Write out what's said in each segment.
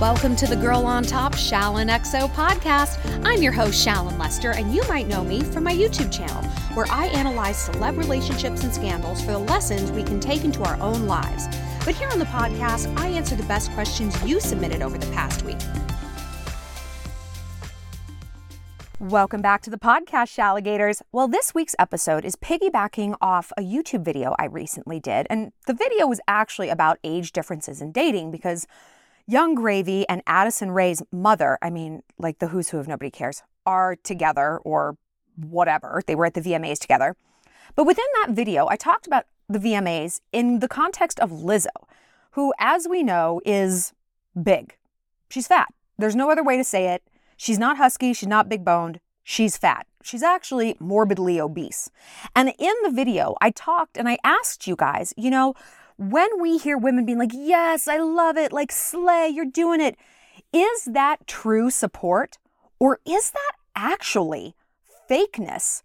Welcome to the Girl on Top Shallon XO podcast. I'm your host, Shallon Lester, and you might know me from my YouTube channel, where I analyze celeb relationships and scandals for the lessons we can take into our own lives. But here on the podcast, I answer the best questions you submitted over the past week. Welcome back to the podcast, Shalligators. Well, this week's episode is piggybacking off a YouTube video I recently did. And the video was actually about age differences in dating because Yung Gravy and Addison Rae's mother, I mean, like the who's who of nobody cares, are together or whatever. They were at the VMAs together. But within that video, I talked about the VMAs in the context of Lizzo, who, as we know, is big. She's fat. There's no other way to say it. She's not husky. She's not big boned. She's fat. She's actually morbidly obese. And in the video, I talked and I asked you guys, you know, when we hear women being like, yes, I love it, like slay, you're doing it, is that true support or is that actually fakeness?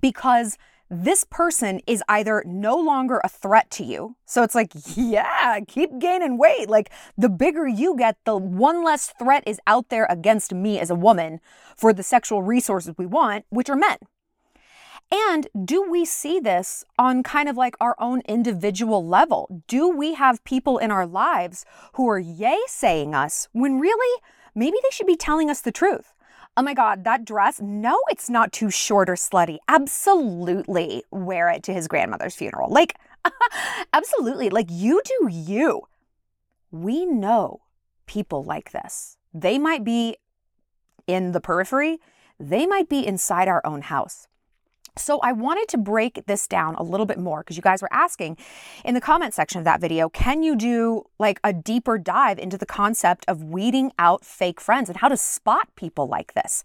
Because this person is either no longer a threat to you. So it's like, yeah, keep gaining weight. Like the bigger you get, the one less threat is out there against me as a woman for the sexual resources we want, which are men. And do we see this on kind of like our own individual level? Do we have people in our lives who are yay saying us when really maybe they should be telling us the truth? Oh my God, that dress, no, it's not too short or slutty. Absolutely wear it to his grandmother's funeral. Like, absolutely. Like, you do you. We know people like this. They might be in the periphery, they might be inside our own house. So I wanted to break this down a little bit more because you guys were asking in the comment section of that video, can you do like a deeper dive into the concept of weeding out fake friends and how to spot people like this?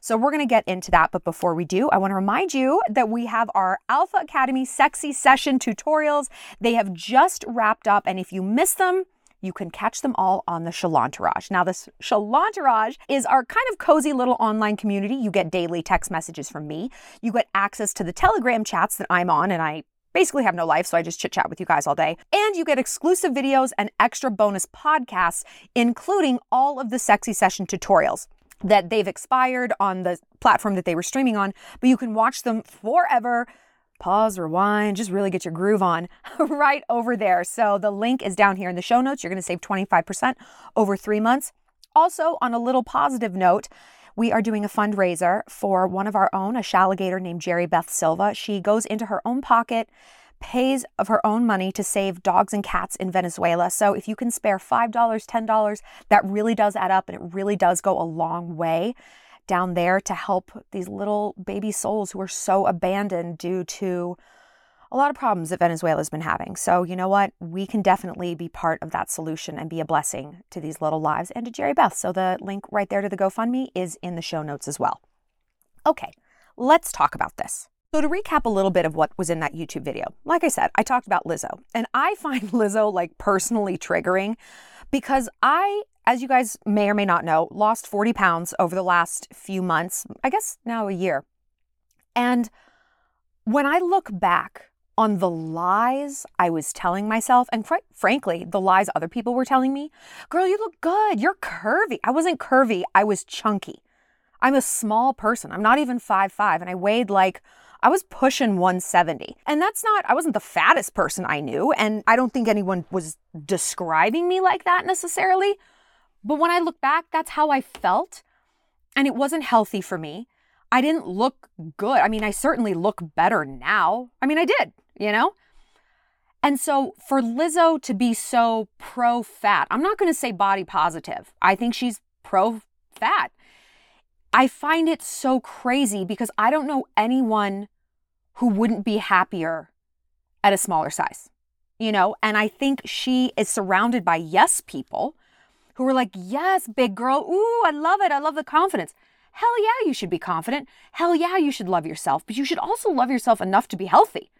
So we're going to get into that, but before we do, I want to remind you that we have our Alpha Academy Sexy Session tutorials. They have just wrapped up and if you miss them, you can catch them all on the Shallontourage. Now, this Shallontourage is our kind of cozy little online community. You get daily text messages from me. You get access to the Telegram chats that I'm on, and I basically have no life, so I just chit chat with you guys all day. And you get exclusive videos and extra bonus podcasts, including all of the sexy session tutorials that they've expired on the platform that they were streaming on, but you can watch them forever pause, rewind, just really get your groove on right over there. So the link is down here in the show notes. You're going to save 25% over three months. Also, on a little positive note, we are doing a fundraiser for one of our own, a shalligator named Jerry Beth Silva. She goes into her own pocket, pays of her own money to save dogs and cats in Venezuela. So if you can spare $5, $10, that really does add up and it really does go a long way down there to help these little baby souls who are so abandoned due to a lot of problems that Venezuela's been having. So, you know what? We can definitely be part of that solution and be a blessing to these little lives and to Jerry Beth. So, the link right there to the GoFundMe is in the show notes as well. Okay, let's talk about this. So, to recap a little bit of what was in that YouTube video, like I said, I talked about Lizzo, and I find Lizzo like personally triggering because I as you guys may or may not know, lost 40 pounds over the last few months, I guess now a year. And when I look back on the lies I was telling myself, and fr- frankly, the lies other people were telling me, girl, you look good. You're curvy. I wasn't curvy, I was chunky. I'm a small person. I'm not even five five, and I weighed like I was pushing 170. And that's not, I wasn't the fattest person I knew. And I don't think anyone was describing me like that necessarily. But when I look back, that's how I felt. And it wasn't healthy for me. I didn't look good. I mean, I certainly look better now. I mean, I did, you know? And so for Lizzo to be so pro fat, I'm not going to say body positive. I think she's pro fat. I find it so crazy because I don't know anyone who wouldn't be happier at a smaller size, you know? And I think she is surrounded by yes people who were like, Yes, big girl. Ooh, I love it. I love the confidence. Hell yeah, you should be confident. Hell yeah, you should love yourself, but you should also love yourself enough to be healthy.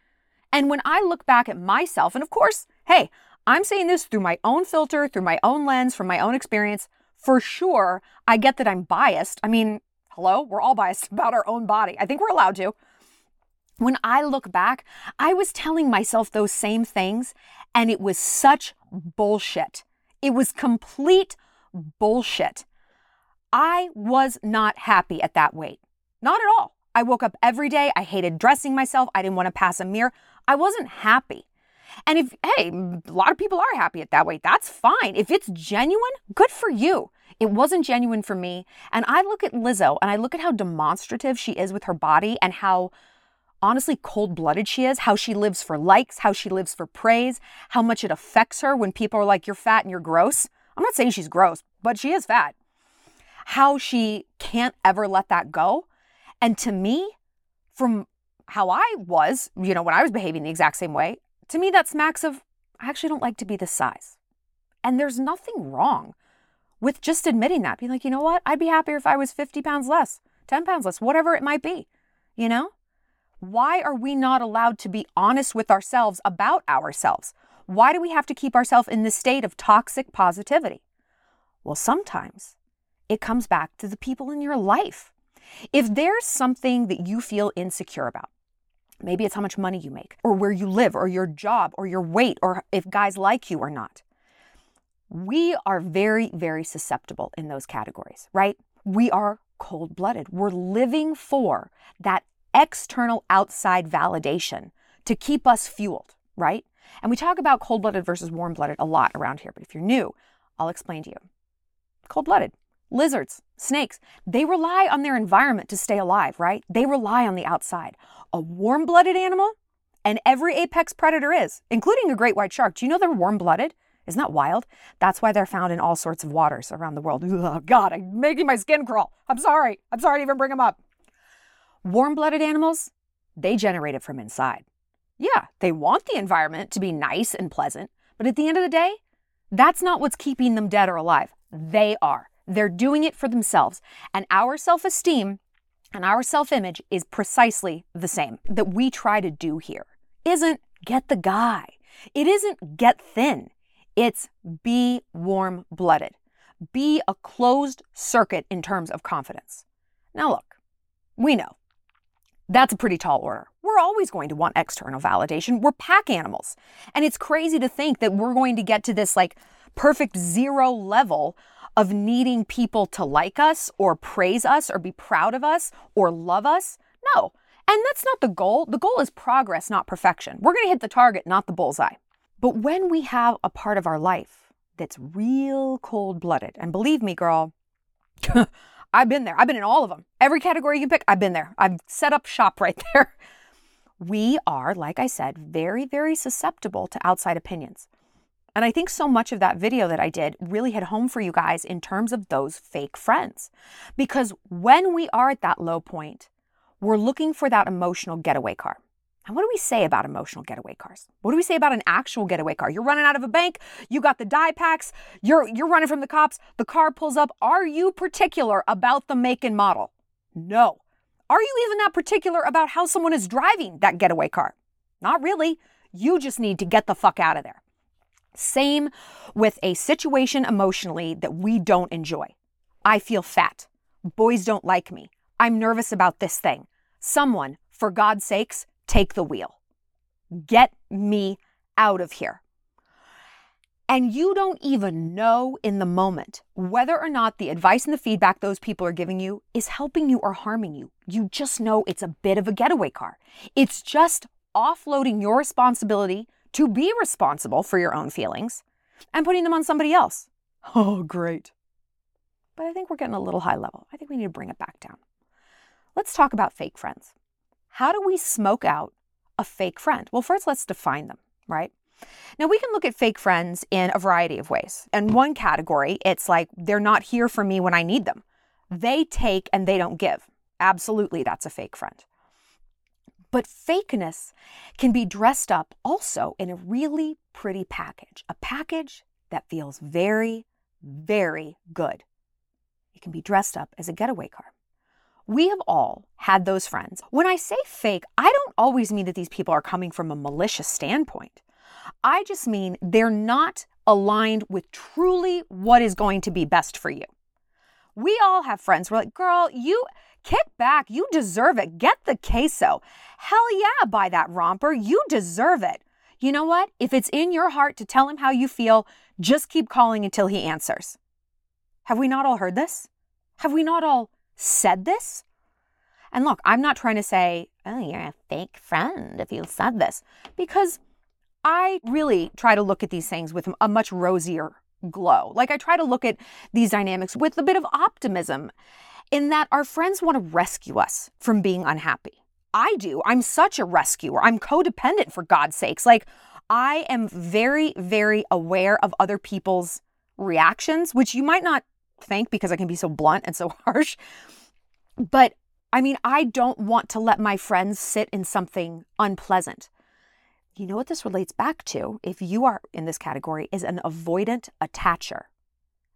And when I look back at myself, and of course, hey, I'm saying this through my own filter, through my own lens, from my own experience. For sure, I get that I'm biased. I mean, hello, we're all biased about our own body. I think we're allowed to. When I look back, I was telling myself those same things, and it was such bullshit. It was complete bullshit. I was not happy at that weight. Not at all. I woke up every day. I hated dressing myself. I didn't want to pass a mirror. I wasn't happy. And if, hey, a lot of people are happy at that weight. That's fine. If it's genuine, good for you. It wasn't genuine for me. And I look at Lizzo and I look at how demonstrative she is with her body and how honestly cold blooded she is, how she lives for likes, how she lives for praise, how much it affects her when people are like, you're fat and you're gross. I'm not saying she's gross, but she is fat. How she can't ever let that go. And to me, from how I was, you know, when I was behaving the exact same way, to me, that smacks of, I actually don't like to be this size. And there's nothing wrong with just admitting that, being like, you know what? I'd be happier if I was 50 pounds less, 10 pounds less, whatever it might be, you know? Why are we not allowed to be honest with ourselves about ourselves? Why do we have to keep ourselves in this state of toxic positivity? Well, sometimes it comes back to the people in your life. If there's something that you feel insecure about, maybe it's how much money you make, or where you live, or your job, or your weight, or if guys like you or not. We are very, very susceptible in those categories, right? We are cold blooded. We're living for that external outside validation to keep us fueled, right? And we talk about cold blooded versus warm blooded a lot around here, but if you're new, I'll explain to you. Cold blooded, lizards, snakes, they rely on their environment to stay alive, right? They rely on the outside. A warm blooded animal, and every apex predator is, including a great white shark. Do you know they're warm blooded? Isn't that wild? That's why they're found in all sorts of waters around the world. Oh, God, I'm making my skin crawl. I'm sorry. I'm sorry to even bring them up. Warm blooded animals, they generate it from inside. Yeah, they want the environment to be nice and pleasant, but at the end of the day, that's not what's keeping them dead or alive. They are. They're doing it for themselves. And our self esteem and our self image is precisely the same that we try to do here. Isn't get the guy. It isn't get thin. It's be warm blooded. Be a closed circuit in terms of confidence. Now, look, we know that's a pretty tall order. We're always going to want external validation. We're pack animals. And it's crazy to think that we're going to get to this like perfect zero level of needing people to like us or praise us or be proud of us or love us. No. And that's not the goal. The goal is progress, not perfection. We're going to hit the target, not the bullseye. But when we have a part of our life that's real cold blooded, and believe me, girl, I've been there. I've been in all of them. Every category you can pick, I've been there. I've set up shop right there. We are, like I said, very, very susceptible to outside opinions. And I think so much of that video that I did really hit home for you guys in terms of those fake friends. Because when we are at that low point, we're looking for that emotional getaway car. And what do we say about emotional getaway cars? What do we say about an actual getaway car? You're running out of a bank, you got the die packs, you're you're running from the cops, the car pulls up. Are you particular about the make and model? No. Are you even that particular about how someone is driving that getaway car? Not really. You just need to get the fuck out of there. Same with a situation emotionally that we don't enjoy. I feel fat. Boys don't like me. I'm nervous about this thing. Someone, for God's sakes, take the wheel. Get me out of here. And you don't even know in the moment whether or not the advice and the feedback those people are giving you is helping you or harming you. You just know it's a bit of a getaway car. It's just offloading your responsibility to be responsible for your own feelings and putting them on somebody else. Oh, great. But I think we're getting a little high level. I think we need to bring it back down. Let's talk about fake friends. How do we smoke out a fake friend? Well, first, let's define them, right? Now, we can look at fake friends in a variety of ways. In one category, it's like they're not here for me when I need them. They take and they don't give. Absolutely, that's a fake friend. But fakeness can be dressed up also in a really pretty package, a package that feels very, very good. It can be dressed up as a getaway car. We have all had those friends. When I say fake, I don't always mean that these people are coming from a malicious standpoint. I just mean they're not aligned with truly what is going to be best for you. We all have friends. We're like, girl, you Kick back. You deserve it. Get the queso. Hell yeah, buy that romper. You deserve it. You know what? If it's in your heart to tell him how you feel, just keep calling until he answers. Have we not all heard this? Have we not all said this? And look, I'm not trying to say, oh, you're a fake friend if you said this, because I really try to look at these things with a much rosier glow. Like I try to look at these dynamics with a bit of optimism in that our friends want to rescue us from being unhappy. I do. I'm such a rescuer. I'm codependent for God's sakes. Like I am very, very aware of other people's reactions, which you might not think because I can be so blunt and so harsh. But I mean, I don't want to let my friends sit in something unpleasant. You know what this relates back to, if you are in this category, is an avoidant attacher.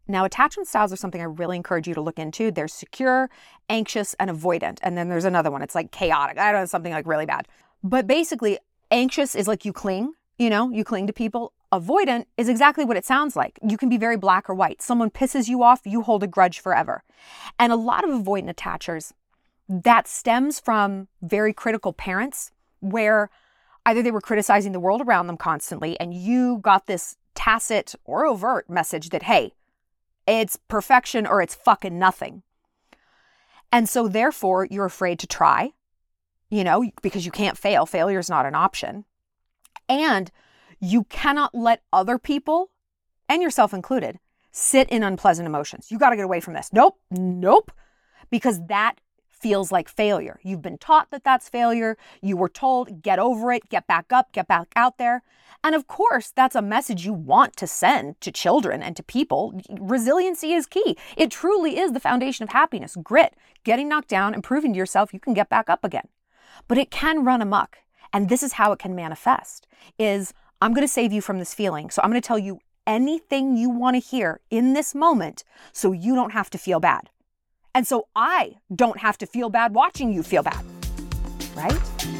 Now, attachment styles are something I really encourage you to look into. There's secure, anxious, and avoidant. And then there's another one. It's like chaotic. I don't know, something like really bad. But basically, anxious is like you cling, you know, you cling to people. Avoidant is exactly what it sounds like. You can be very black or white. Someone pisses you off, you hold a grudge forever. And a lot of avoidant attachers, that stems from very critical parents where either they were criticizing the world around them constantly and you got this tacit or overt message that, hey, it's perfection or it's fucking nothing. And so therefore you're afraid to try, you know, because you can't fail. Failure is not an option. And you cannot let other people, and yourself included, sit in unpleasant emotions. You got to get away from this. Nope, nope. Because that feels like failure. You've been taught that that's failure. You were told, get over it, get back up, get back out there. And of course, that's a message you want to send to children and to people. Resiliency is key. It truly is the foundation of happiness. Grit, getting knocked down and proving to yourself you can get back up again. But it can run amok. And this is how it can manifest is I'm going to save you from this feeling. So I'm going to tell you anything you want to hear in this moment so you don't have to feel bad. And so I don't have to feel bad watching you feel bad, right?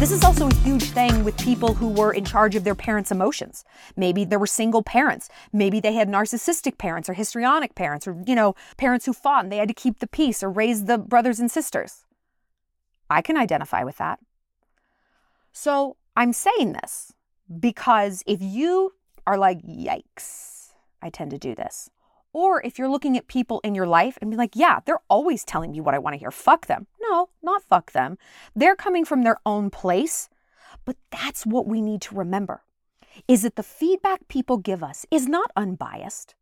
This is also a huge thing with people who were in charge of their parents' emotions. Maybe there were single parents. Maybe they had narcissistic parents or histrionic parents or, you know, parents who fought and they had to keep the peace or raise the brothers and sisters. I can identify with that. So I'm saying this because if you are like, yikes, I tend to do this. Or if you're looking at people in your life and be like, yeah, they're always telling me what I want to hear. Fuck them. No, not fuck them. They're coming from their own place. But that's what we need to remember is that the feedback people give us is not unbiased.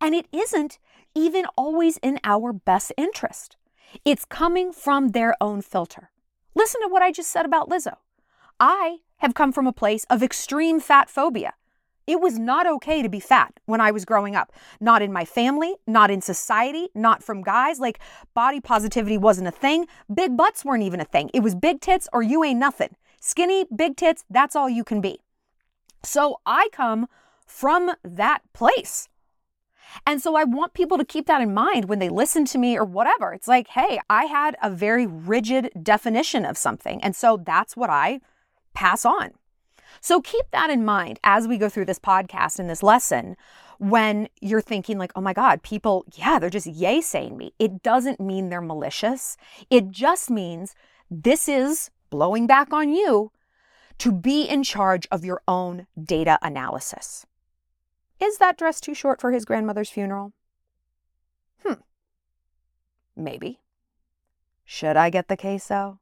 And it isn't even always in our best interest. It's coming from their own filter. Listen to what I just said about Lizzo. I have come from a place of extreme fat phobia. It was not okay to be fat when I was growing up. Not in my family, not in society, not from guys. Like body positivity wasn't a thing. Big butts weren't even a thing. It was big tits or you ain't nothing. Skinny, big tits, that's all you can be. So I come from that place. And so I want people to keep that in mind when they listen to me or whatever. It's like, hey, I had a very rigid definition of something. And so that's what I pass on. So keep that in mind as we go through this podcast and this lesson when you're thinking, like, oh my God, people, yeah, they're just yay saying me. It doesn't mean they're malicious. It just means this is blowing back on you to be in charge of your own data analysis. Is that dress too short for his grandmother's funeral? Hmm. Maybe. Should I get the queso?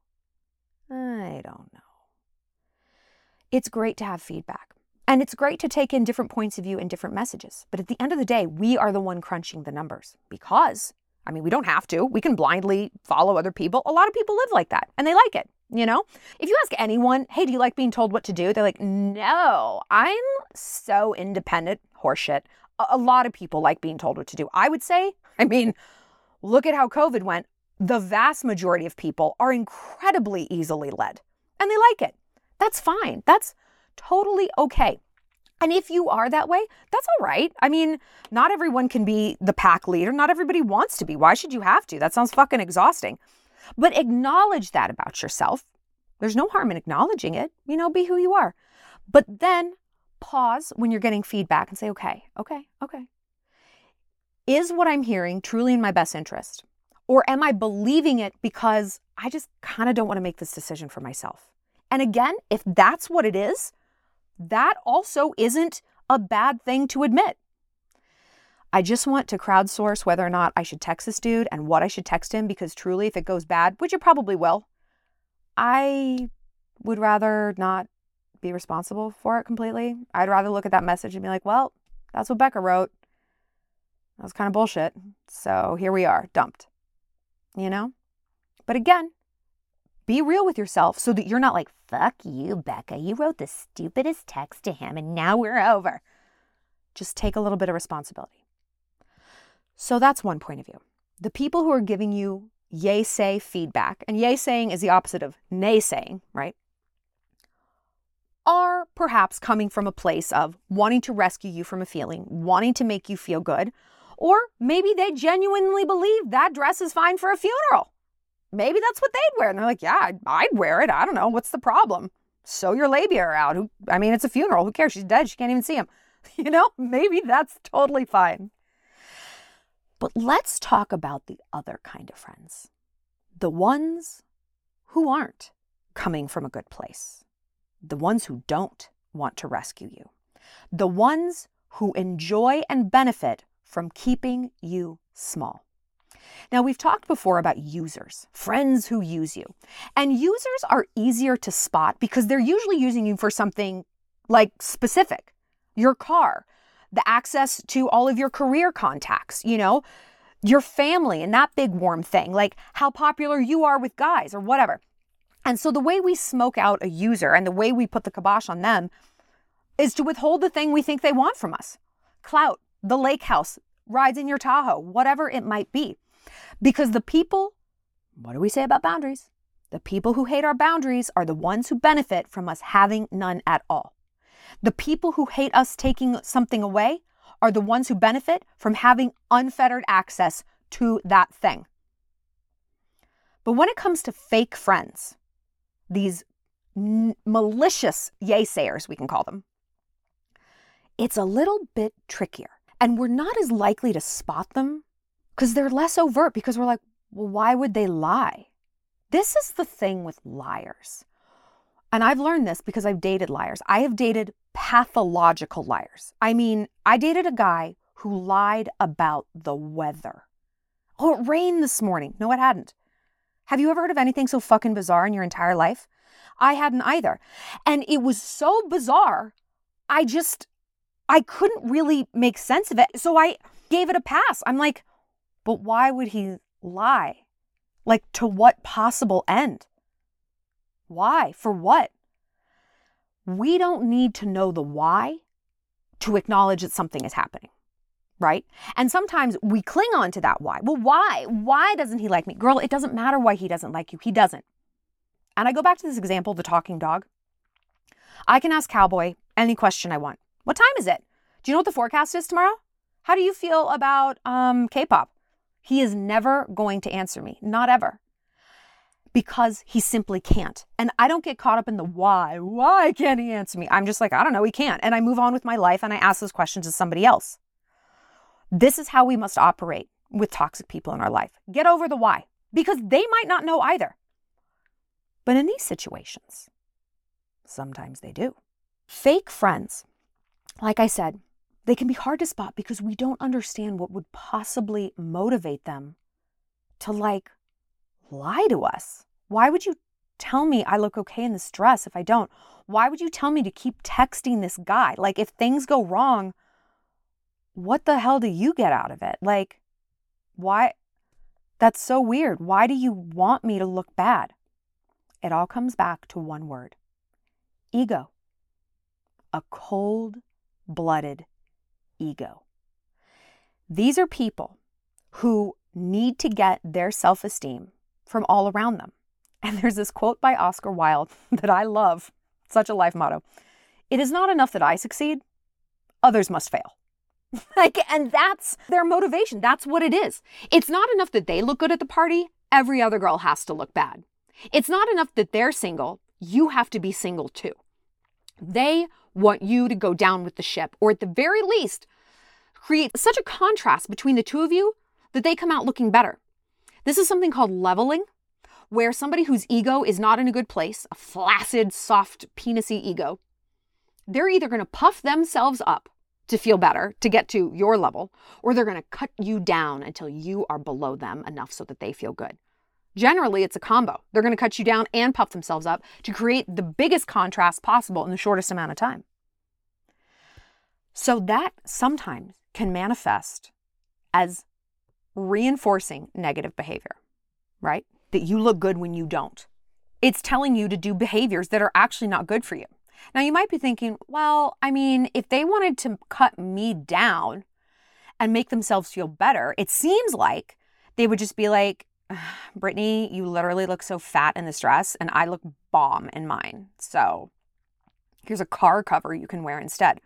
I don't know. It's great to have feedback. And it's great to take in different points of view and different messages. But at the end of the day, we are the one crunching the numbers because, I mean, we don't have to. We can blindly follow other people. A lot of people live like that and they like it. You know, if you ask anyone, hey, do you like being told what to do? They're like, no, I'm so independent. Horseshit. A, a lot of people like being told what to do. I would say, I mean, look at how COVID went. The vast majority of people are incredibly easily led and they like it. That's fine. That's totally okay. And if you are that way, that's all right. I mean, not everyone can be the pack leader. Not everybody wants to be. Why should you have to? That sounds fucking exhausting. But acknowledge that about yourself. There's no harm in acknowledging it. You know, be who you are. But then pause when you're getting feedback and say, okay, okay, okay. Is what I'm hearing truly in my best interest? Or am I believing it because I just kind of don't want to make this decision for myself? And again, if that's what it is, that also isn't a bad thing to admit. I just want to crowdsource whether or not I should text this dude and what I should text him because truly, if it goes bad, which it probably will, I would rather not be responsible for it completely. I'd rather look at that message and be like, well, that's what Becca wrote. That was kind of bullshit. So here we are, dumped. You know? But again, be real with yourself so that you're not like, fuck you, Becca. You wrote the stupidest text to him and now we're over. Just take a little bit of responsibility. So that's one point of view. The people who are giving you yay say feedback, and yay saying is the opposite of nay saying, right? Are perhaps coming from a place of wanting to rescue you from a feeling, wanting to make you feel good, or maybe they genuinely believe that dress is fine for a funeral. Maybe that's what they'd wear. And they're like, yeah, I'd, I'd wear it. I don't know. What's the problem? Sew your labia out. Who, I mean, it's a funeral. Who cares? She's dead. She can't even see him. You know, maybe that's totally fine. But let's talk about the other kind of friends the ones who aren't coming from a good place, the ones who don't want to rescue you, the ones who enjoy and benefit from keeping you small. Now, we've talked before about users, friends who use you. And users are easier to spot because they're usually using you for something like specific your car, the access to all of your career contacts, you know, your family and that big warm thing, like how popular you are with guys or whatever. And so the way we smoke out a user and the way we put the kibosh on them is to withhold the thing we think they want from us clout, the lake house, rides in your Tahoe, whatever it might be. Because the people, what do we say about boundaries? The people who hate our boundaries are the ones who benefit from us having none at all. The people who hate us taking something away are the ones who benefit from having unfettered access to that thing. But when it comes to fake friends, these n- malicious yaysayers, we can call them, it's a little bit trickier. And we're not as likely to spot them because they're less overt because we're like, well, why would they lie? This is the thing with liars. And I've learned this because I've dated liars. I have dated pathological liars. I mean, I dated a guy who lied about the weather. Oh, it rained this morning. No, it hadn't. Have you ever heard of anything so fucking bizarre in your entire life? I hadn't either. And it was so bizarre, I just, I couldn't really make sense of it. So I gave it a pass. I'm like, but why would he lie? Like, to what possible end? Why? For what? We don't need to know the why to acknowledge that something is happening, right? And sometimes we cling on to that why. Well, why? Why doesn't he like me? Girl, it doesn't matter why he doesn't like you. He doesn't. And I go back to this example the talking dog. I can ask Cowboy any question I want. What time is it? Do you know what the forecast is tomorrow? How do you feel about um, K pop? He is never going to answer me, not ever because he simply can't. And I don't get caught up in the why. Why can't he answer me? I'm just like, I don't know, he can't. And I move on with my life and I ask those questions to somebody else. This is how we must operate with toxic people in our life. Get over the why because they might not know either. But in these situations, sometimes they do. Fake friends, like I said, they can be hard to spot because we don't understand what would possibly motivate them to like lie to us? Why would you tell me I look okay in this dress if I don't? Why would you tell me to keep texting this guy? Like, if things go wrong, what the hell do you get out of it? Like, why? That's so weird. Why do you want me to look bad? It all comes back to one word ego. A cold blooded ego. These are people who need to get their self esteem from all around them. And there's this quote by Oscar Wilde that I love, such a life motto. It is not enough that I succeed, others must fail. like and that's their motivation. That's what it is. It's not enough that they look good at the party, every other girl has to look bad. It's not enough that they're single, you have to be single too. They want you to go down with the ship or at the very least create such a contrast between the two of you that they come out looking better. This is something called leveling, where somebody whose ego is not in a good place, a flaccid, soft, penisy ego, they're either going to puff themselves up to feel better, to get to your level, or they're going to cut you down until you are below them enough so that they feel good. Generally, it's a combo. They're going to cut you down and puff themselves up to create the biggest contrast possible in the shortest amount of time. So that sometimes can manifest as reinforcing negative behavior, right? That you look good when you don't. It's telling you to do behaviors that are actually not good for you. Now, you might be thinking, well, I mean, if they wanted to cut me down and make themselves feel better, it seems like they would just be like, Brittany, you literally look so fat in this dress, and I look bomb in mine. So here's a car cover you can wear instead.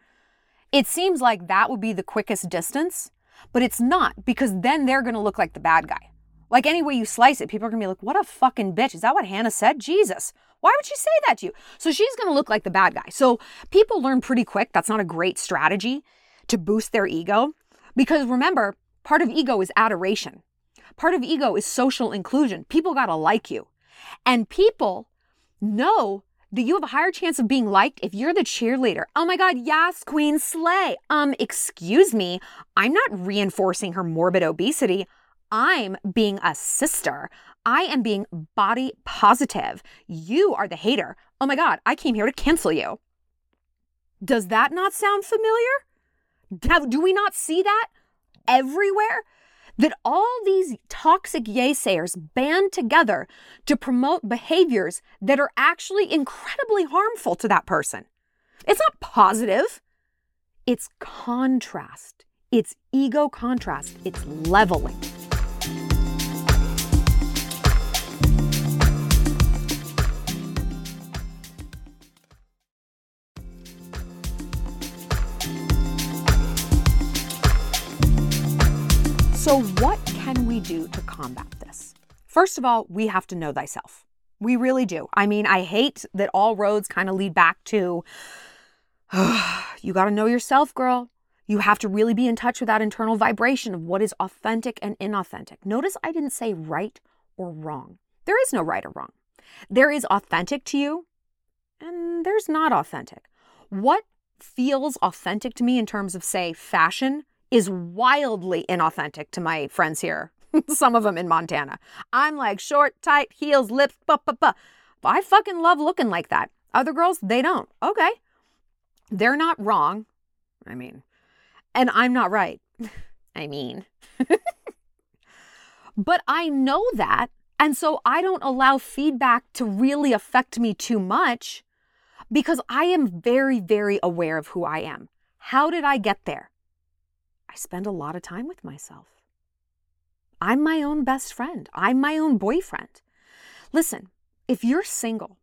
It seems like that would be the quickest distance, but it's not because then they're going to look like the bad guy. Like any way you slice it, people are going to be like, what a fucking bitch. Is that what Hannah said? Jesus. Why would she say that to you? So she's going to look like the bad guy. So people learn pretty quick. That's not a great strategy to boost their ego. Because remember, part of ego is adoration. Part of ego is social inclusion. People got to like you. And people know that you have a higher chance of being liked if you're the cheerleader. Oh my God, yes, Queen Slay. Um, excuse me, I'm not reinforcing her morbid obesity. I'm being a sister. I am being body positive. You are the hater. Oh my God, I came here to cancel you. Does that not sound familiar? Do we not see that everywhere? That all these toxic yaysayers band together to promote behaviors that are actually incredibly harmful to that person. It's not positive, it's contrast. It's ego contrast. It's leveling. So, what can we do to combat this? First of all, we have to know thyself. We really do. I mean, I hate that all roads kind of lead back to you got to know yourself, girl. You have to really be in touch with that internal vibration of what is authentic and inauthentic. Notice I didn't say right or wrong. There is no right or wrong. There is authentic to you, and there's not authentic. What feels authentic to me in terms of, say, fashion is wildly inauthentic to my friends here, some of them in Montana. I'm like short, tight, heels, lips, ba ba ba. I fucking love looking like that. Other girls, they don't. Okay. They're not wrong. I mean, and I'm not right. I mean, but I know that. And so I don't allow feedback to really affect me too much because I am very, very aware of who I am. How did I get there? I spend a lot of time with myself. I'm my own best friend. I'm my own boyfriend. Listen, if you're single,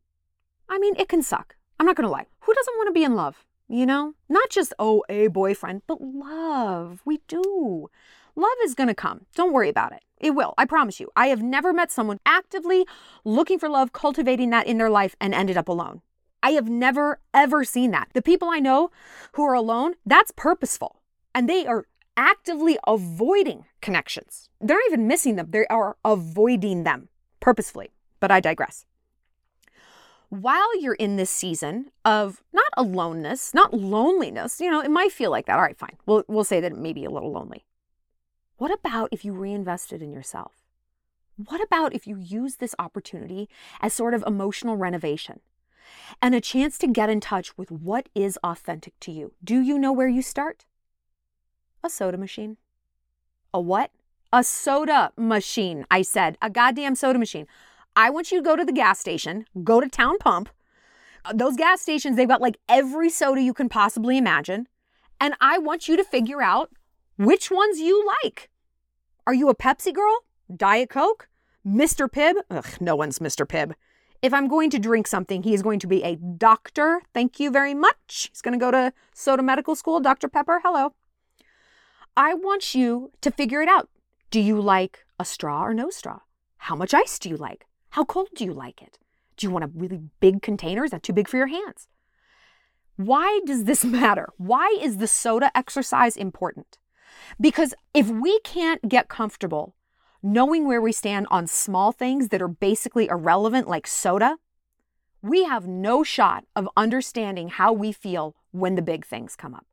I mean, it can suck. I'm not going to lie. Who doesn't want to be in love? You know, not just, oh, a boyfriend, but love. We do. Love is going to come. Don't worry about it. It will. I promise you. I have never met someone actively looking for love, cultivating that in their life, and ended up alone. I have never, ever seen that. The people I know who are alone, that's purposeful. And they are actively avoiding connections. They're not even missing them, they are avoiding them purposefully. But I digress. While you're in this season of not aloneness, not loneliness, you know, it might feel like that. All right, fine. We'll, we'll say that it may be a little lonely. What about if you reinvested in yourself? What about if you use this opportunity as sort of emotional renovation and a chance to get in touch with what is authentic to you? Do you know where you start? A soda machine. A what? A soda machine. I said, a goddamn soda machine. I want you to go to the gas station, go to Town Pump. Uh, those gas stations, they've got like every soda you can possibly imagine. And I want you to figure out which ones you like. Are you a Pepsi girl? Diet Coke? Mr. Pibb? Ugh, no one's Mr. Pibb. If I'm going to drink something, he is going to be a doctor. Thank you very much. He's going to go to Soda Medical School. Dr. Pepper, hello. I want you to figure it out. Do you like a straw or no straw? How much ice do you like? How cold do you like it? Do you want a really big container? Is that too big for your hands? Why does this matter? Why is the soda exercise important? Because if we can't get comfortable knowing where we stand on small things that are basically irrelevant, like soda, we have no shot of understanding how we feel when the big things come up.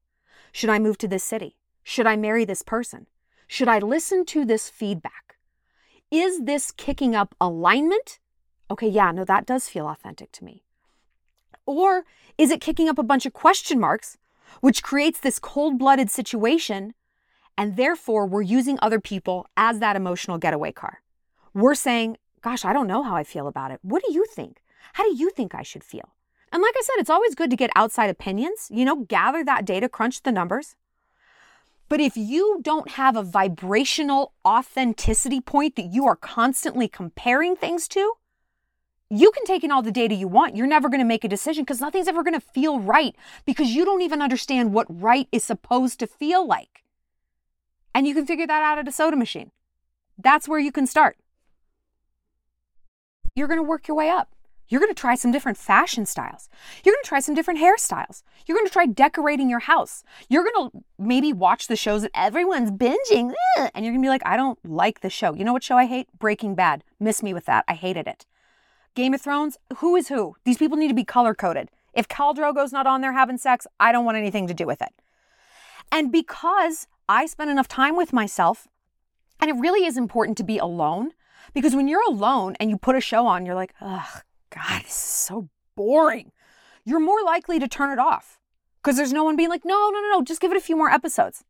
Should I move to this city? Should I marry this person? Should I listen to this feedback? Is this kicking up alignment? Okay, yeah, no, that does feel authentic to me. Or is it kicking up a bunch of question marks, which creates this cold blooded situation? And therefore, we're using other people as that emotional getaway car. We're saying, Gosh, I don't know how I feel about it. What do you think? How do you think I should feel? And like I said, it's always good to get outside opinions, you know, gather that data, crunch the numbers. But if you don't have a vibrational authenticity point that you are constantly comparing things to, you can take in all the data you want. You're never going to make a decision because nothing's ever going to feel right because you don't even understand what right is supposed to feel like. And you can figure that out at a soda machine. That's where you can start. You're going to work your way up. You're going to try some different fashion styles. You're going to try some different hairstyles. You're going to try decorating your house. You're going to maybe watch the shows that everyone's binging, eh, and you're going to be like, I don't like the show. You know what show I hate? Breaking Bad. Miss me with that. I hated it. Game of Thrones, who is who? These people need to be color coded. If Khal Drogo's not on there having sex, I don't want anything to do with it. And because I spend enough time with myself, and it really is important to be alone, because when you're alone and you put a show on, you're like, ugh, God, this is so boring. You're more likely to turn it off because there's no one being like, no, no, no, no, just give it a few more episodes.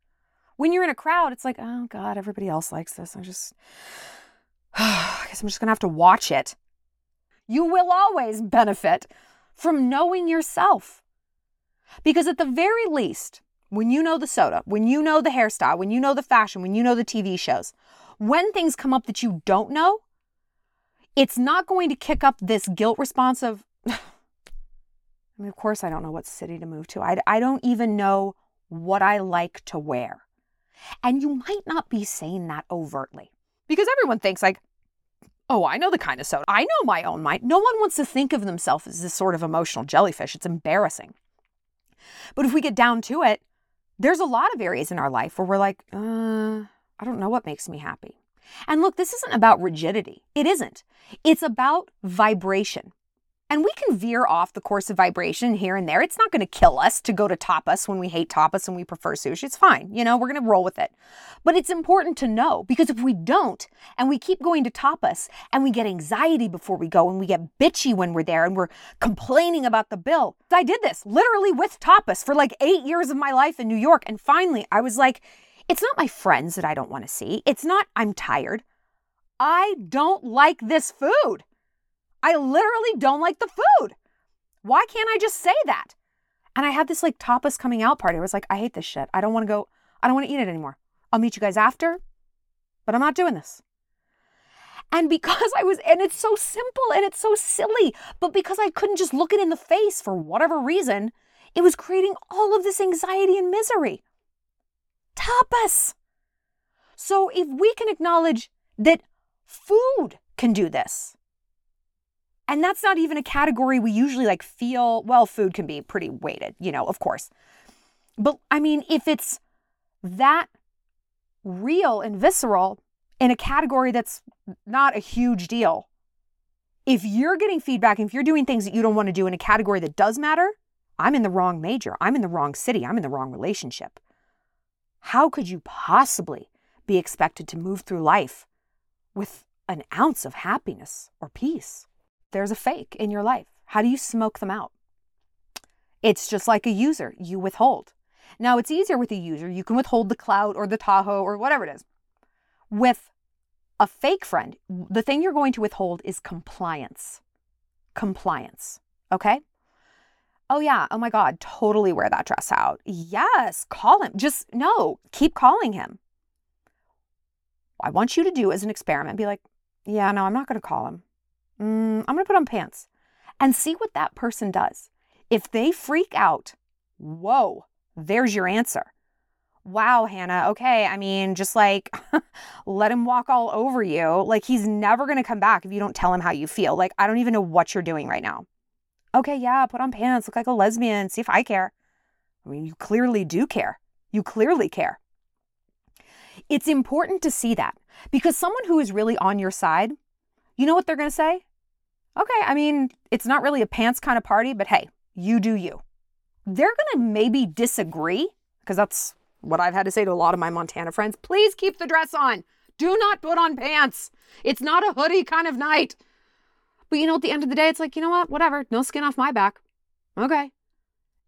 When you're in a crowd, it's like, oh God, everybody else likes this. I just, I guess I'm just to have to watch it. You will always benefit from knowing yourself. Because at the very least, when you know the soda, when you know the hairstyle, when you know the fashion, when you know the TV shows, when things come up that you don't know, it's not going to kick up this guilt response of, I mean, of course, I don't know what city to move to. I, I don't even know what I like to wear. And you might not be saying that overtly because everyone thinks, like, oh, I know the kind of soda. I know my own mind. No one wants to think of themselves as this sort of emotional jellyfish. It's embarrassing. But if we get down to it, there's a lot of areas in our life where we're like, uh, I don't know what makes me happy. And look, this isn't about rigidity. It isn't. It's about vibration. And we can veer off the course of vibration here and there. It's not going to kill us to go to tapas when we hate tapas and we prefer sushi. It's fine. You know, we're going to roll with it. But it's important to know because if we don't and we keep going to tapas and we get anxiety before we go and we get bitchy when we're there and we're complaining about the bill. I did this literally with tapas for like eight years of my life in New York. And finally, I was like, it's not my friends that I don't want to see. It's not I'm tired. I don't like this food. I literally don't like the food. Why can't I just say that? And I had this like tapas coming out party. I was like, I hate this shit. I don't want to go, I don't want to eat it anymore. I'll meet you guys after, but I'm not doing this. And because I was, and it's so simple and it's so silly, but because I couldn't just look it in the face for whatever reason, it was creating all of this anxiety and misery tapas. So if we can acknowledge that food can do this, and that's not even a category we usually like feel, well, food can be pretty weighted, you know, of course. But I mean, if it's that real and visceral in a category that's not a huge deal, if you're getting feedback, if you're doing things that you don't want to do in a category that does matter, I'm in the wrong major. I'm in the wrong city. I'm in the wrong relationship. How could you possibly be expected to move through life with an ounce of happiness or peace? There's a fake in your life. How do you smoke them out? It's just like a user, you withhold. Now, it's easier with a user. You can withhold the clout or the Tahoe or whatever it is. With a fake friend, the thing you're going to withhold is compliance. Compliance. Okay? Oh, yeah. Oh my God. Totally wear that dress out. Yes. Call him. Just no, keep calling him. I want you to do as an experiment be like, yeah, no, I'm not going to call him. Mm, I'm going to put on pants and see what that person does. If they freak out, whoa, there's your answer. Wow, Hannah. Okay. I mean, just like let him walk all over you. Like he's never going to come back if you don't tell him how you feel. Like, I don't even know what you're doing right now. Okay, yeah, put on pants, look like a lesbian, see if I care. I mean, you clearly do care. You clearly care. It's important to see that because someone who is really on your side, you know what they're going to say? Okay, I mean, it's not really a pants kind of party, but hey, you do you. They're going to maybe disagree because that's what I've had to say to a lot of my Montana friends. Please keep the dress on. Do not put on pants. It's not a hoodie kind of night. But you know, at the end of the day, it's like, you know what? Whatever. No skin off my back. Okay.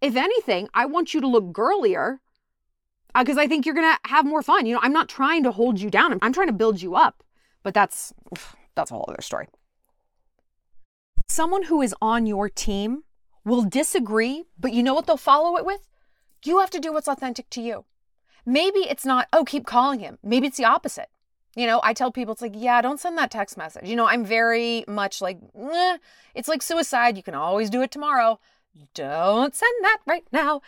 If anything, I want you to look girlier because uh, I think you're going to have more fun. You know, I'm not trying to hold you down. I'm, I'm trying to build you up. But that's that's a whole other story. Someone who is on your team will disagree, but you know what they'll follow it with? You have to do what's authentic to you. Maybe it's not, oh, keep calling him. Maybe it's the opposite. You know, I tell people, it's like, yeah, don't send that text message. You know, I'm very much like, eh, it's like suicide. You can always do it tomorrow. Don't send that right now.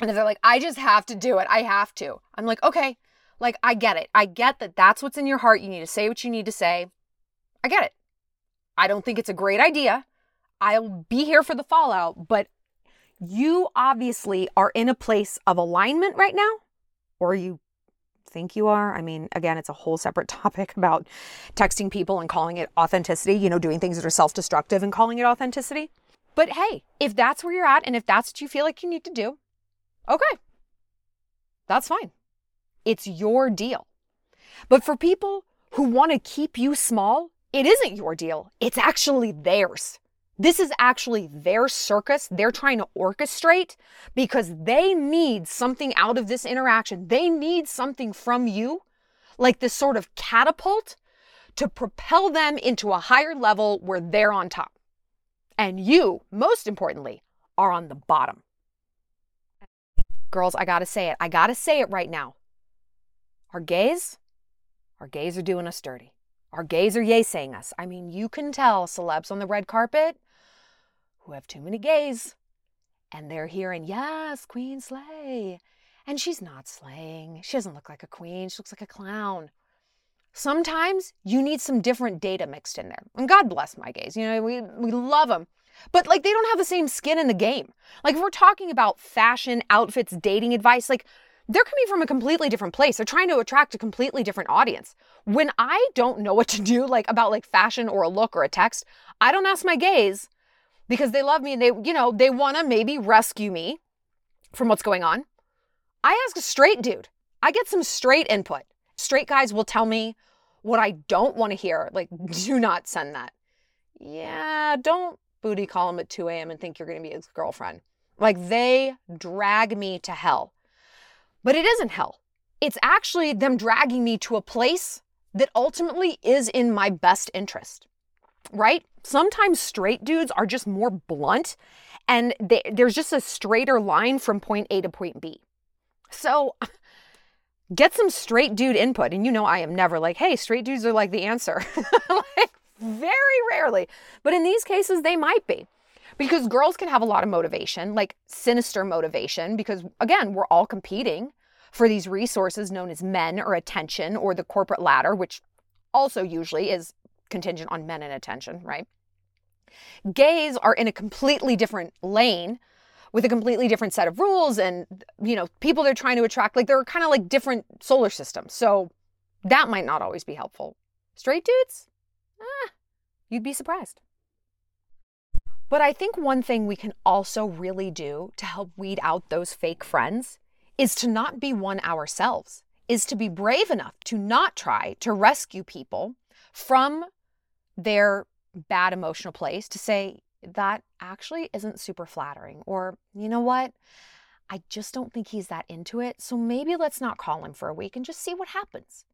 And if they're like, I just have to do it, I have to. I'm like, okay, like, I get it. I get that that's what's in your heart. You need to say what you need to say. I get it. I don't think it's a great idea. I'll be here for the fallout, but you obviously are in a place of alignment right now, or you think you are. I mean, again, it's a whole separate topic about texting people and calling it authenticity, you know, doing things that are self destructive and calling it authenticity. But hey, if that's where you're at and if that's what you feel like you need to do, okay, that's fine. It's your deal. But for people who want to keep you small, it isn't your deal. It's actually theirs. This is actually their circus they're trying to orchestrate because they need something out of this interaction. They need something from you, like this sort of catapult to propel them into a higher level where they're on top. And you, most importantly, are on the bottom. Girls, I gotta say it. I gotta say it right now. Our gays, our gays are doing us dirty. Our gays are yay saying us. I mean, you can tell celebs on the red carpet who have too many gays. And they're hearing, yes, Queen Slay. And she's not slaying. She doesn't look like a queen. She looks like a clown. Sometimes you need some different data mixed in there. And God bless my gays. You know, we, we love them. But like they don't have the same skin in the game. Like if we're talking about fashion, outfits, dating advice, like they're coming from a completely different place. They're trying to attract a completely different audience. When I don't know what to do like about like fashion or a look or a text, I don't ask my gays because they love me and they, you know, they want to maybe rescue me from what's going on. I ask a straight dude. I get some straight input. Straight guys will tell me what I don't want to hear. Like, do not send that. Yeah, don't booty call him at 2 a.m. and think you're going to be his girlfriend. Like, they drag me to hell. But it isn't hell. It's actually them dragging me to a place that ultimately is in my best interest, right? Sometimes straight dudes are just more blunt and they, there's just a straighter line from point A to point B. So get some straight dude input. And you know, I am never like, hey, straight dudes are like the answer. like, very rarely. But in these cases, they might be. Because girls can have a lot of motivation, like sinister motivation, because again, we're all competing for these resources known as men or attention or the corporate ladder, which also usually is contingent on men and attention, right? Gays are in a completely different lane with a completely different set of rules and you know people they're trying to attract like they're kind of like different solar systems. So that might not always be helpful. Straight dudes? Ah, you'd be surprised. But i think one thing we can also really do to help weed out those fake friends is to not be one ourselves is to be brave enough to not try to rescue people from their bad emotional place to say that actually isn't super flattering. Or, you know what? I just don't think he's that into it. So maybe let's not call him for a week and just see what happens.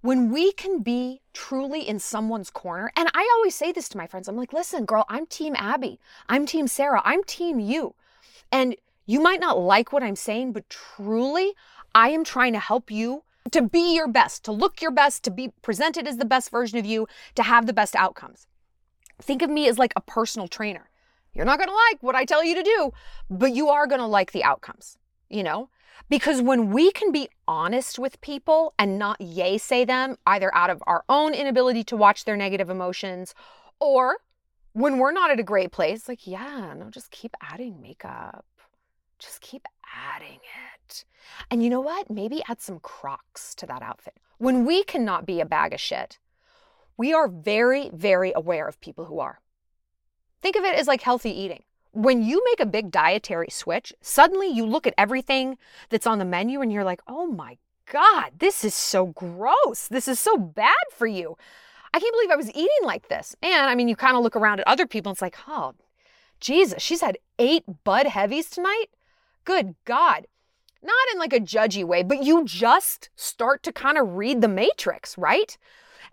When we can be truly in someone's corner, and I always say this to my friends I'm like, listen, girl, I'm Team Abby. I'm Team Sarah. I'm Team you. And you might not like what I'm saying, but truly, I am trying to help you to be your best, to look your best, to be presented as the best version of you, to have the best outcomes. Think of me as like a personal trainer. You're not going to like what I tell you to do, but you are going to like the outcomes, you know? Because when we can be honest with people and not yay say them, either out of our own inability to watch their negative emotions or when we're not at a great place, like, yeah, no, just keep adding makeup. Just keep adding it. And you know what? Maybe add some Crocs to that outfit. When we cannot be a bag of shit, we are very, very aware of people who are. Think of it as like healthy eating. When you make a big dietary switch, suddenly you look at everything that's on the menu and you're like, oh my God, this is so gross. This is so bad for you. I can't believe I was eating like this. And I mean, you kind of look around at other people and it's like, oh, Jesus, she's had eight Bud Heavies tonight? Good God. Not in like a judgy way, but you just start to kind of read the matrix, right?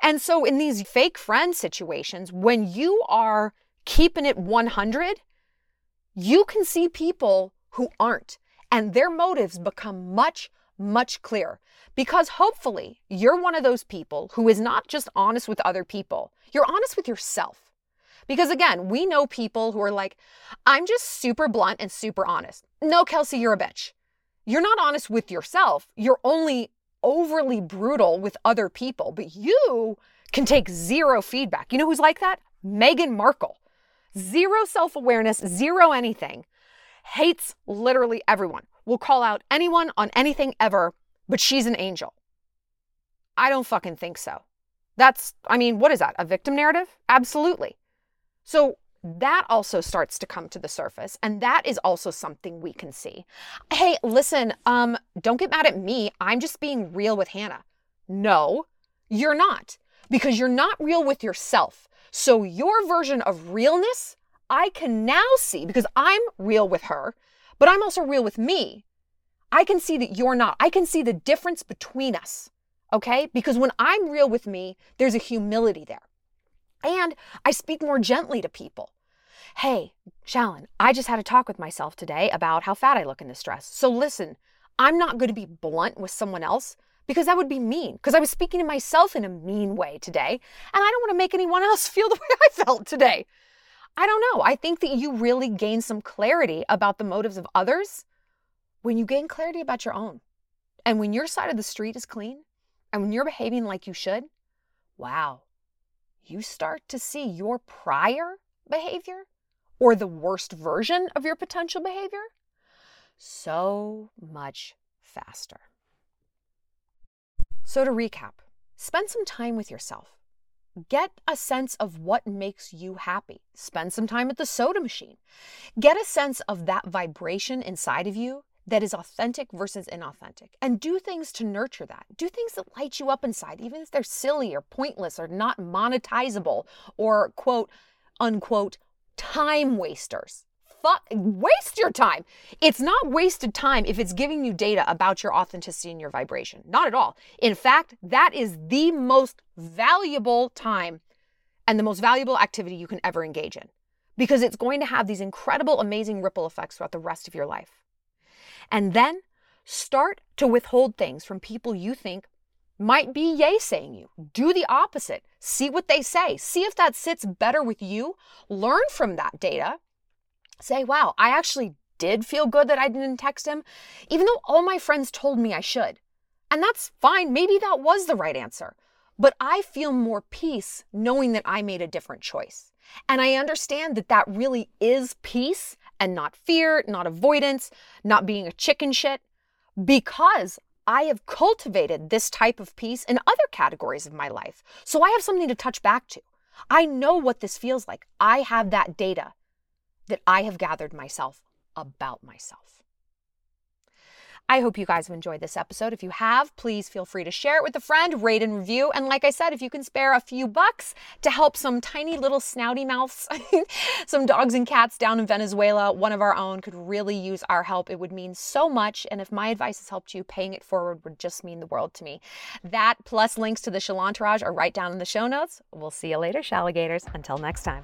And so in these fake friend situations, when you are keeping it 100, you can see people who aren't, and their motives become much, much clearer. Because hopefully, you're one of those people who is not just honest with other people, you're honest with yourself. Because again, we know people who are like, I'm just super blunt and super honest. No, Kelsey, you're a bitch. You're not honest with yourself. You're only overly brutal with other people, but you can take zero feedback. You know who's like that? Meghan Markle. Zero self awareness, zero anything. Hates literally everyone. Will call out anyone on anything ever, but she's an angel. I don't fucking think so. That's, I mean, what is that? A victim narrative? Absolutely. So that also starts to come to the surface and that is also something we can see. Hey listen um don't get mad at me. I'm just being real with hannah. No you're not because you're not real with yourself. So your version of realness i can now see because i'm real with her but i'm also real with me. I can see that you're not. I can see the difference between us okay? Because when i'm real with me there's a humility there. And I speak more gently to people. Hey, Shallon, I just had a talk with myself today about how fat I look in this dress. So listen, I'm not going to be blunt with someone else because that would be mean. Because I was speaking to myself in a mean way today, and I don't want to make anyone else feel the way I felt today. I don't know. I think that you really gain some clarity about the motives of others when you gain clarity about your own. And when your side of the street is clean and when you're behaving like you should, wow, you start to see your prior behavior or the worst version of your potential behavior so much faster. So, to recap, spend some time with yourself. Get a sense of what makes you happy. Spend some time at the soda machine. Get a sense of that vibration inside of you that is authentic versus inauthentic and do things to nurture that. Do things that light you up inside, even if they're silly or pointless or not monetizable or quote unquote time wasters. Fuck, waste your time. It's not wasted time if it's giving you data about your authenticity and your vibration. Not at all. In fact, that is the most valuable time and the most valuable activity you can ever engage in because it's going to have these incredible, amazing ripple effects throughout the rest of your life. And then start to withhold things from people you think might be yay saying you. Do the opposite. See what they say. See if that sits better with you. Learn from that data. Say, wow, I actually did feel good that I didn't text him, even though all my friends told me I should. And that's fine. Maybe that was the right answer. But I feel more peace knowing that I made a different choice. And I understand that that really is peace and not fear, not avoidance, not being a chicken shit, because I have cultivated this type of peace in other categories of my life. So I have something to touch back to. I know what this feels like. I have that data that I have gathered myself about myself. I hope you guys have enjoyed this episode. If you have, please feel free to share it with a friend, rate and review. And like I said, if you can spare a few bucks to help some tiny little snouty mouths, some dogs and cats down in Venezuela, one of our own could really use our help. It would mean so much. And if my advice has helped you, paying it forward would just mean the world to me. That plus links to the Shallontourage are right down in the show notes. We'll see you later, Shalligators. Until next time.